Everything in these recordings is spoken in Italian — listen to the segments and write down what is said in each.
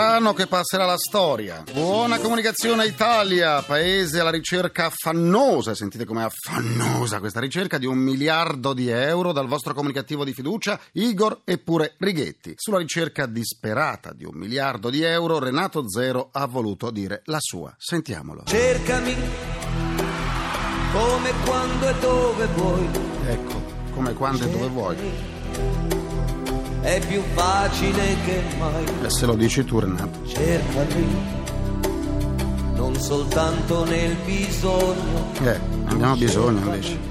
Brano che passerà la storia. Buona comunicazione Italia, paese alla ricerca affannosa, sentite com'è affannosa questa ricerca, di un miliardo di euro dal vostro comunicativo di fiducia, Igor eppure Righetti. Sulla ricerca disperata di un miliardo di euro, Renato Zero ha voluto dire la sua. Sentiamolo. Cercami come quando e dove vuoi. Ecco, come quando e dove vuoi. È più facile che mai. E se lo dici tu, Renato. Cercami non soltanto nel bisogno. Eh, abbiamo bisogno invece.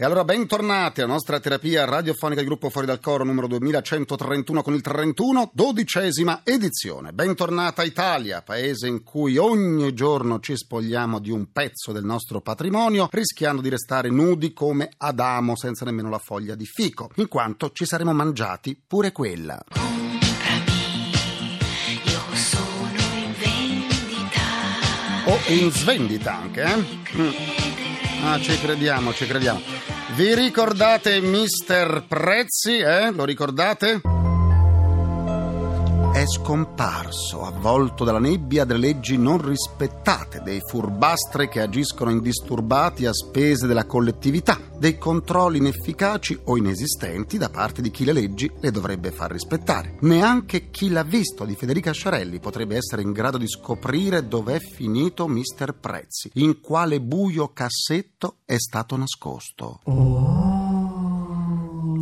E allora bentornati alla nostra terapia radiofonica di gruppo Fuori dal Coro numero 2131 con il 31, dodicesima edizione. Bentornata Italia, paese in cui ogni giorno ci spogliamo di un pezzo del nostro patrimonio, rischiando di restare nudi come Adamo senza nemmeno la foglia di fico, in quanto ci saremo mangiati pure quella. Io sono in vendita. O in svendita anche, eh? Mm. Ah, ci crediamo, ci crediamo. Vi ricordate Mister Prezzi, eh? Lo ricordate? È scomparso, avvolto dalla nebbia delle leggi non rispettate, dei furbastri che agiscono indisturbati a spese della collettività, dei controlli inefficaci o inesistenti da parte di chi le leggi le dovrebbe far rispettare. Neanche chi l'ha visto di Federica Sciarelli potrebbe essere in grado di scoprire dov'è finito Mister Prezzi, in quale buio cassetto è stato nascosto.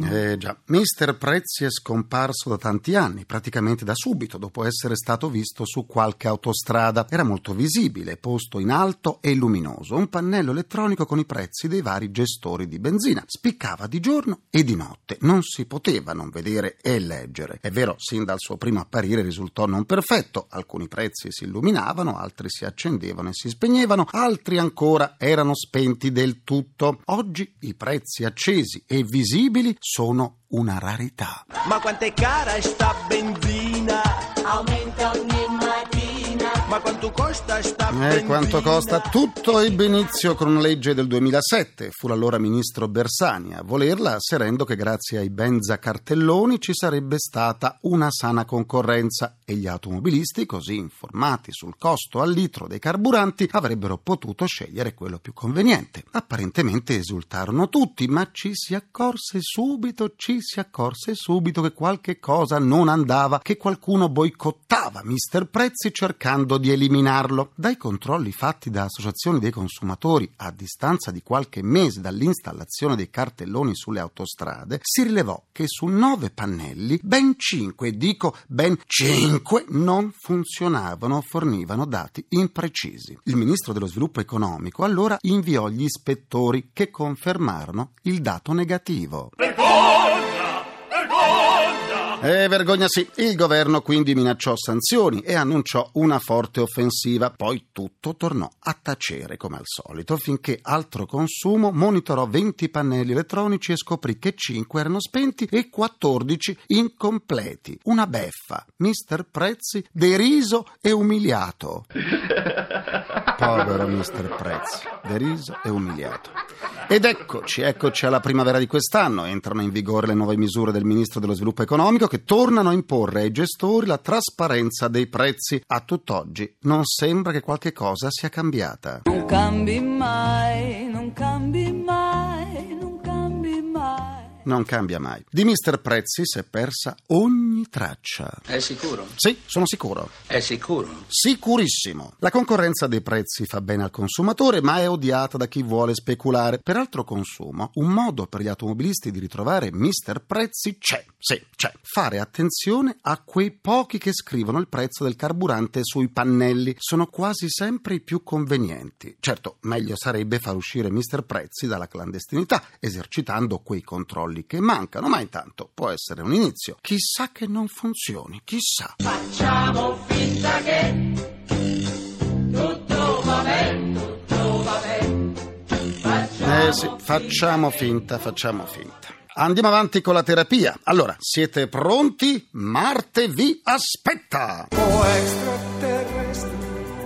Eh già, Mister Prezzi è scomparso da tanti anni, praticamente da subito, dopo essere stato visto su qualche autostrada. Era molto visibile, posto in alto e luminoso, un pannello elettronico con i prezzi dei vari gestori di benzina. Spiccava di giorno e di notte, non si poteva non vedere e leggere. È vero, sin dal suo primo apparire risultò non perfetto, alcuni prezzi si illuminavano, altri si accendevano e si spegnevano, altri ancora erano spenti del tutto. Oggi i prezzi accesi e visibili sono una rarità. Ma quanto cara sta benzina? Aumenta ogni. Ma quanto costa sta E? Eh, quanto costa? Tutto ebbe inizio con una legge del 2007. Fu l'allora ministro Bersani a volerla, asserendo che grazie ai benzacartelloni ci sarebbe stata una sana concorrenza e gli automobilisti, così informati sul costo al litro dei carburanti, avrebbero potuto scegliere quello più conveniente. Apparentemente esultarono tutti, ma ci si accorse subito, ci si accorse subito che qualche cosa non andava, che qualcuno boicottava Mister Prezzi cercando di eliminarlo. Dai controlli fatti da associazioni dei consumatori a distanza di qualche mese dall'installazione dei cartelloni sulle autostrade, si rilevò che su nove pannelli ben cinque, dico ben cinque, non funzionavano o fornivano dati imprecisi. Il ministro dello sviluppo economico allora inviò gli ispettori che confermarono il dato negativo. Eh, vergogna sì. Il governo quindi minacciò sanzioni e annunciò una forte offensiva. Poi tutto tornò a tacere come al solito, finché altro consumo monitorò 20 pannelli elettronici e scoprì che 5 erano spenti e 14 incompleti. Una beffa. Mister Prezzi deriso e umiliato. Povero Mister Prezzi, deriso e umiliato. Ed eccoci, eccoci alla primavera di quest'anno. Entrano in vigore le nuove misure del Ministro dello Sviluppo Economico che tornano a imporre ai gestori la trasparenza dei prezzi. A tutt'oggi non sembra che qualche cosa sia cambiata. Non cambi mai, non cambi mai, non cambi mai. Non cambia mai. Di Mister Prezzi si è persa ogni traccia. È sicuro? Sì, sono sicuro. È sicuro? Sicurissimo. La concorrenza dei prezzi fa bene al consumatore, ma è odiata da chi vuole speculare. Per altro consumo, un modo per gli automobilisti di ritrovare Mister Prezzi c'è. Sì, c'è. Fare attenzione a quei pochi che scrivono il prezzo del carburante sui pannelli. Sono quasi sempre i più convenienti. Certo, meglio sarebbe far uscire Mister Prezzi dalla clandestinità, esercitando quei controlli che mancano, ma intanto può essere un inizio. Chissà che non funzioni, chissà. Facciamo finta che tutto va bene, tutto va bene. Facciamo Eh sì, facciamo finta, facciamo finta. Andiamo avanti con la terapia. Allora, siete pronti? Marte vi aspetta! O extraterrestre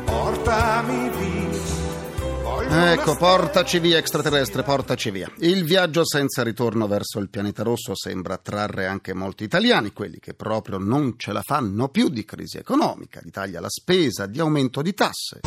portami via. Voglio Ecco, portaci via extraterrestre, portaci via. Il viaggio senza ritorno verso il pianeta rosso sembra attrarre anche molti italiani, quelli che proprio non ce la fanno più di crisi economica, di taglia alla spesa, di aumento di tasse.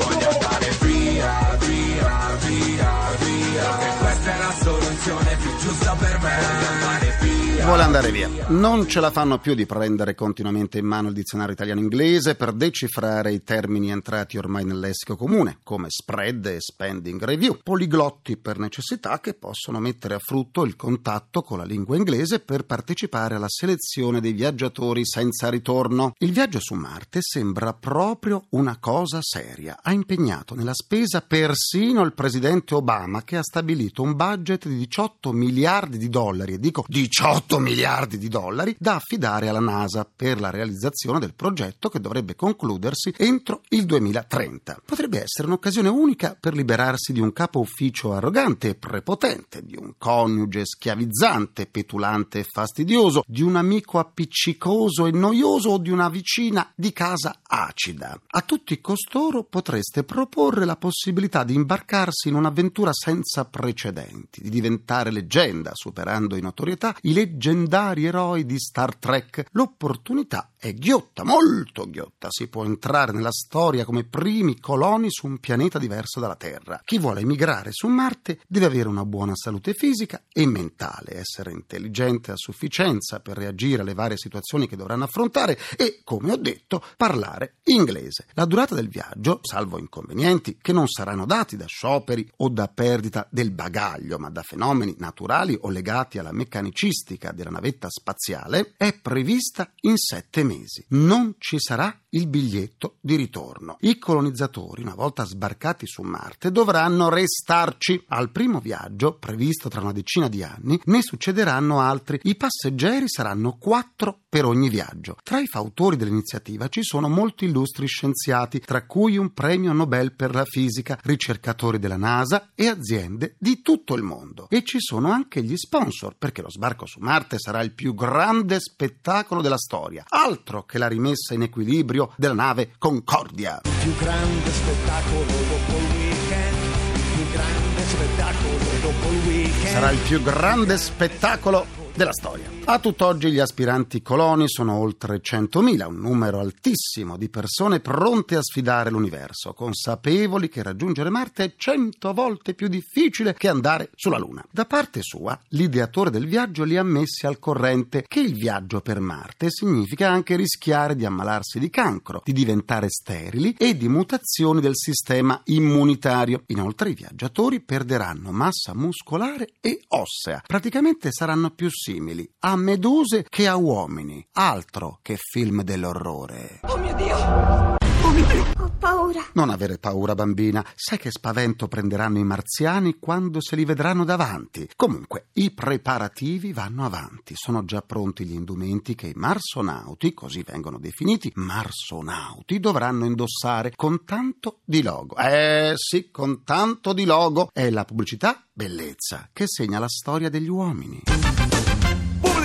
Vuole andare via. Non ce la fanno più di prendere continuamente in mano il dizionario italiano-inglese per decifrare i termini entrati ormai nel lessico comune, come spread e spending review. Poliglotti per necessità che possono mettere a frutto il contatto con la lingua inglese per partecipare alla selezione dei viaggiatori senza ritorno. Il viaggio su Marte sembra proprio una cosa seria. Ha impegnato nella spesa persino il presidente Obama che ha stabilito un budget di 18 miliardi di dollari, e dico 18 miliardi di dollari, da affidare alla NASA per la realizzazione del progetto che dovrebbe concludersi entro il 2030. Potrebbe essere un'occasione unica per liberarsi di un capo ufficio arrogante e prepotente, di un coniuge schiavizzante, petulante e fastidioso, di un amico appiccicoso e noioso o di una vicina di casa acida. A tutti costoro potreste proporre la possibilità di imbarcarsi in un'avventura senza precedenti, di diventare leggenda, superando in notorietà i leggendari eroi di Star Trek. L'opportunità è ghiotta, molto ghiotta. Si può entrare nella storia come primi coloni su un pianeta diverso dalla Terra. Chi vuole emigrare su Marte deve avere una buona salute fisica e mentale, essere intelligente a sufficienza per reagire alle varie situazioni che dovranno affrontare e, come ho detto, parlare inglese. La durata del viaggio, salvo inconvenienti che non saranno dati da scioperi o da perdita del bagaglio, ma da fenomeni naturali o legati alla meccanicistica della navetta spaziale, è prevista in sette mesi. Non ci sarà il biglietto di ritorno. I colonizzatori, una volta sbarcati su Marte, dovranno restarci. Al primo viaggio, previsto tra una decina di anni, ne succederanno altri. I passeggeri saranno quattro per ogni viaggio. Tra i fautori dell'iniziativa ci sono molti illustri scienziati, tra cui un premio Nobel per la fisica, ricercatori della NASA e aziende di tutto il mondo. E ci sono anche gli sponsor, perché lo sbarco su Marte sarà il più grande spettacolo della storia, altro che la rimessa in equilibrio della nave Concordia. più grande spettacolo dopo il weekend, il più grande spettacolo dopo il weekend. Sarà il più grande spettacolo della storia. A tutt'oggi gli aspiranti coloni sono oltre 100.000, un numero altissimo di persone pronte a sfidare l'universo, consapevoli che raggiungere Marte è 100 volte più difficile che andare sulla Luna. Da parte sua, l'ideatore del viaggio li ha messi al corrente che il viaggio per Marte significa anche rischiare di ammalarsi di cancro, di diventare sterili e di mutazioni del sistema immunitario. Inoltre i viaggiatori perderanno massa muscolare e ossea, praticamente saranno più simili a meduse che a uomini. Altro che film dell'orrore. Oh mio Dio! Oh mio Dio! Ho paura. Non avere paura, bambina. Sai che spavento prenderanno i marziani quando se li vedranno davanti. Comunque, i preparativi vanno avanti. Sono già pronti gli indumenti che i marsonauti, così vengono definiti, marsonauti, dovranno indossare con tanto di logo. Eh sì, con tanto di logo. È la pubblicità bellezza che segna la storia degli uomini.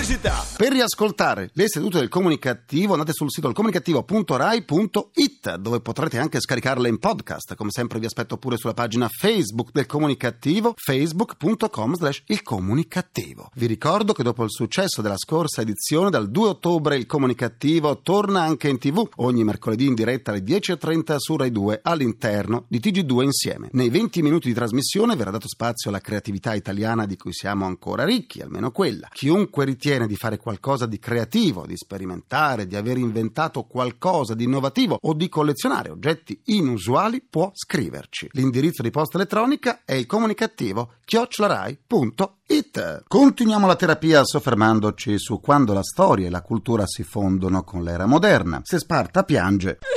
Pubblicità! Per riascoltare le sedute del comunicativo andate sul sito comunicativo.rai.it dove potrete anche scaricarle in podcast. Come sempre vi aspetto pure sulla pagina Facebook del comunicativo facebook.com slash il comunicativo. Vi ricordo che dopo il successo della scorsa edizione dal 2 ottobre il comunicativo torna anche in tv ogni mercoledì in diretta alle 10.30 su Rai 2 all'interno di TG2 insieme. Nei 20 minuti di trasmissione verrà dato spazio alla creatività italiana di cui siamo ancora ricchi, almeno quella. Chiunque ritiene di fare qualcosa di creativo, di sperimentare, di aver inventato qualcosa di innovativo o di collezionare oggetti inusuali può scriverci. L'indirizzo di posta elettronica è il comunicativo chiocciolarai.it. Continuiamo la terapia soffermandoci su quando la storia e la cultura si fondono con l'era moderna. Se Sparta piange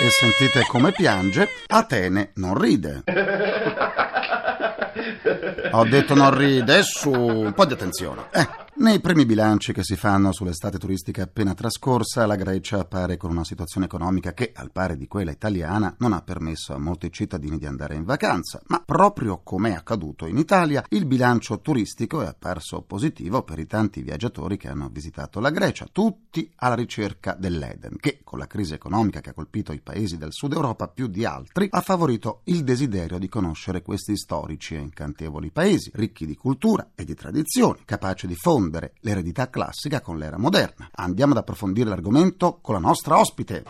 e sentite come piange, Atene non ride. Ho detto non ride, su, un po' di attenzione. Eh, Nei primi bilanci che si fanno sull'estate turistica appena trascorsa, la Grecia appare con una situazione economica che, al pari di quella italiana, non ha permesso a molti cittadini di andare in vacanza. Ma proprio come è accaduto in Italia, il bilancio turistico è apparso positivo per i tanti viaggiatori che hanno visitato la Grecia, tutti alla ricerca dell'Eden, che, con la crisi economica che ha colpito i paesi del sud Europa più di altri, ha favorito il desiderio di conoscere questi storici e incantevoli paesi, ricchi di cultura e di tradizioni, capaci di fondere confondere l'eredità classica con l'era moderna. Andiamo ad approfondire l'argomento con la nostra ospite.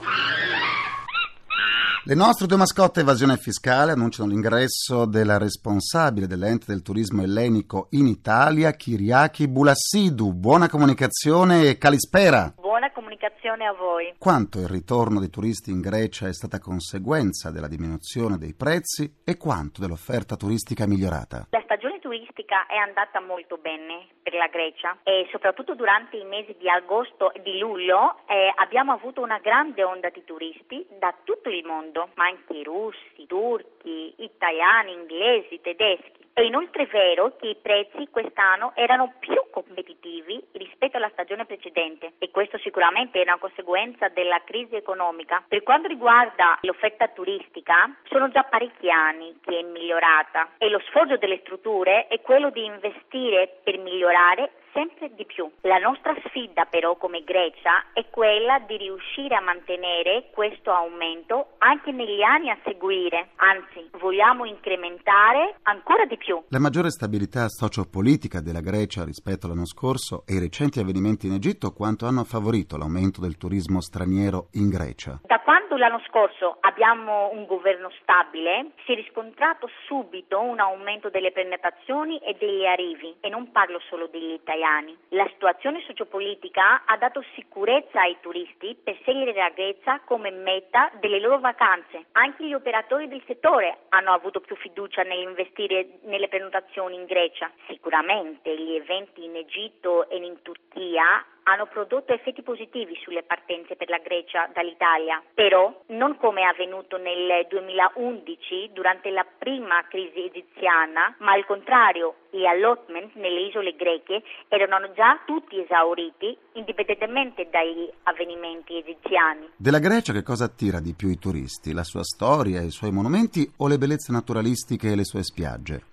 Le nostre due mascotte evasione fiscale annunciano l'ingresso della responsabile dell'ente del turismo ellenico in Italia, Kiriaki Bulassidu. Buona comunicazione e calispera! Buona comunicazione a voi. Quanto il ritorno dei turisti in Grecia è stata conseguenza della diminuzione dei prezzi e quanto dell'offerta turistica migliorata? La stagione turistica è andata molto bene per la Grecia e soprattutto durante i mesi di agosto e di luglio eh, abbiamo avuto una grande onda di turisti da tutto il mondo, ma anche russi, turchi, italiani, inglesi, tedeschi. È inoltre vero che i prezzi quest'anno erano più competitivi rispetto alla stagione precedente e questo sicuramente è una conseguenza della crisi economica. Per quanto riguarda l'offerta turistica, sono già parecchi anni che è migliorata e lo sforzo delle strutture è quello di investire per migliorare sempre di più. La nostra sfida però come Grecia è quella di riuscire a mantenere questo aumento anche negli anni a seguire, anzi vogliamo incrementare ancora di più. La maggiore stabilità sociopolitica della Grecia rispetto all'anno scorso e i recenti avvenimenti in Egitto quanto hanno favorito l'aumento del turismo straniero in Grecia? Da quando l'anno scorso abbiamo un governo stabile si è riscontrato subito un aumento delle prenotazioni e degli arrivi e non parlo solo degli italiani italiani. La situazione sociopolitica ha dato sicurezza ai turisti per scegliere la Grecia come meta delle loro vacanze. Anche gli operatori del settore hanno avuto più fiducia nell'investire nelle prenotazioni in Grecia. Sicuramente gli eventi in Egitto e in Turchia hanno prodotto effetti positivi sulle partenze per la Grecia dall'Italia, però non come è avvenuto nel 2011 durante la prima crisi egiziana, ma al contrario gli allotment nelle isole greche erano già tutti esauriti indipendentemente dagli avvenimenti egiziani. Della Grecia che cosa attira di più i turisti? La sua storia, i suoi monumenti o le bellezze naturalistiche e le sue spiagge?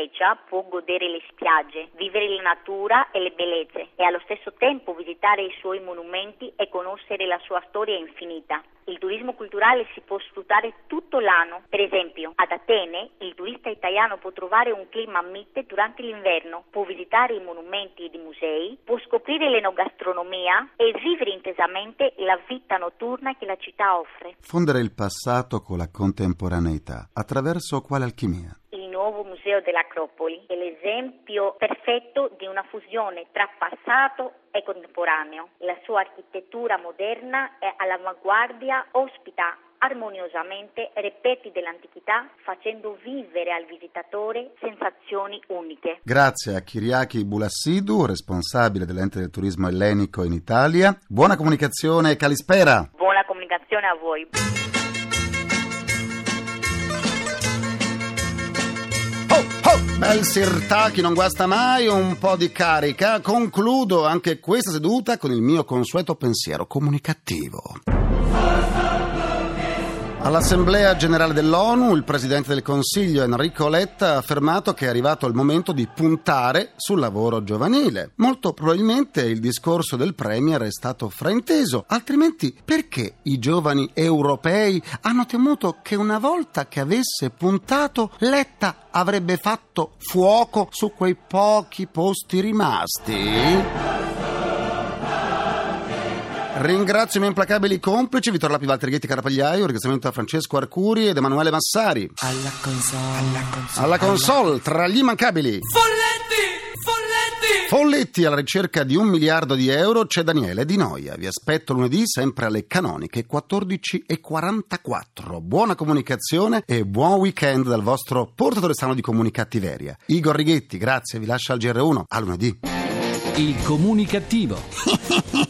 Grecia può godere le spiagge, vivere la natura e le bellezze e allo stesso tempo visitare i suoi monumenti e conoscere la sua storia infinita. Il turismo culturale si può sfruttare tutto l'anno. Per esempio, ad Atene il turista italiano può trovare un clima mite durante l'inverno, può visitare i monumenti ed i musei, può scoprire l'enogastronomia e vivere intensamente la vita notturna che la città offre. Fondere il passato con la contemporaneità attraverso quale alchimia? Nuovo museo dell'Acropoli è l'esempio perfetto di una fusione tra passato e contemporaneo. La sua architettura moderna è all'avanguardia, ospita armoniosamente reperti dell'antichità facendo vivere al visitatore sensazioni uniche. Grazie a Kiriaki Bulassidu, responsabile dell'ente del turismo ellenico in Italia. Buona comunicazione calispera! Buona comunicazione a voi. Bel Sirtaki non guasta mai, un po' di carica. Concludo anche questa seduta con il mio consueto pensiero comunicativo. All'Assemblea generale dell'ONU il Presidente del Consiglio Enrico Letta ha affermato che è arrivato il momento di puntare sul lavoro giovanile. Molto probabilmente il discorso del Premier è stato frainteso, altrimenti perché i giovani europei hanno temuto che una volta che avesse puntato Letta avrebbe fatto fuoco su quei pochi posti rimasti? Ringrazio i miei implacabili complici Vittorio Lapi, Valtteri Ghetti, Carapagliaio. Un ringraziamento a Francesco Arcuri ed Emanuele Massari. Alla console. Alla console. Alla console, tra gli immancabili. Folletti! Folletti! Folletti alla ricerca di un miliardo di euro c'è Daniele Di Noia. Vi aspetto lunedì sempre alle canoniche 14.44. Buona comunicazione e buon weekend dal vostro portatore sano di comunicattiveria. Igor Righetti, grazie, vi lascio al GR1. A lunedì. Il comunicativo.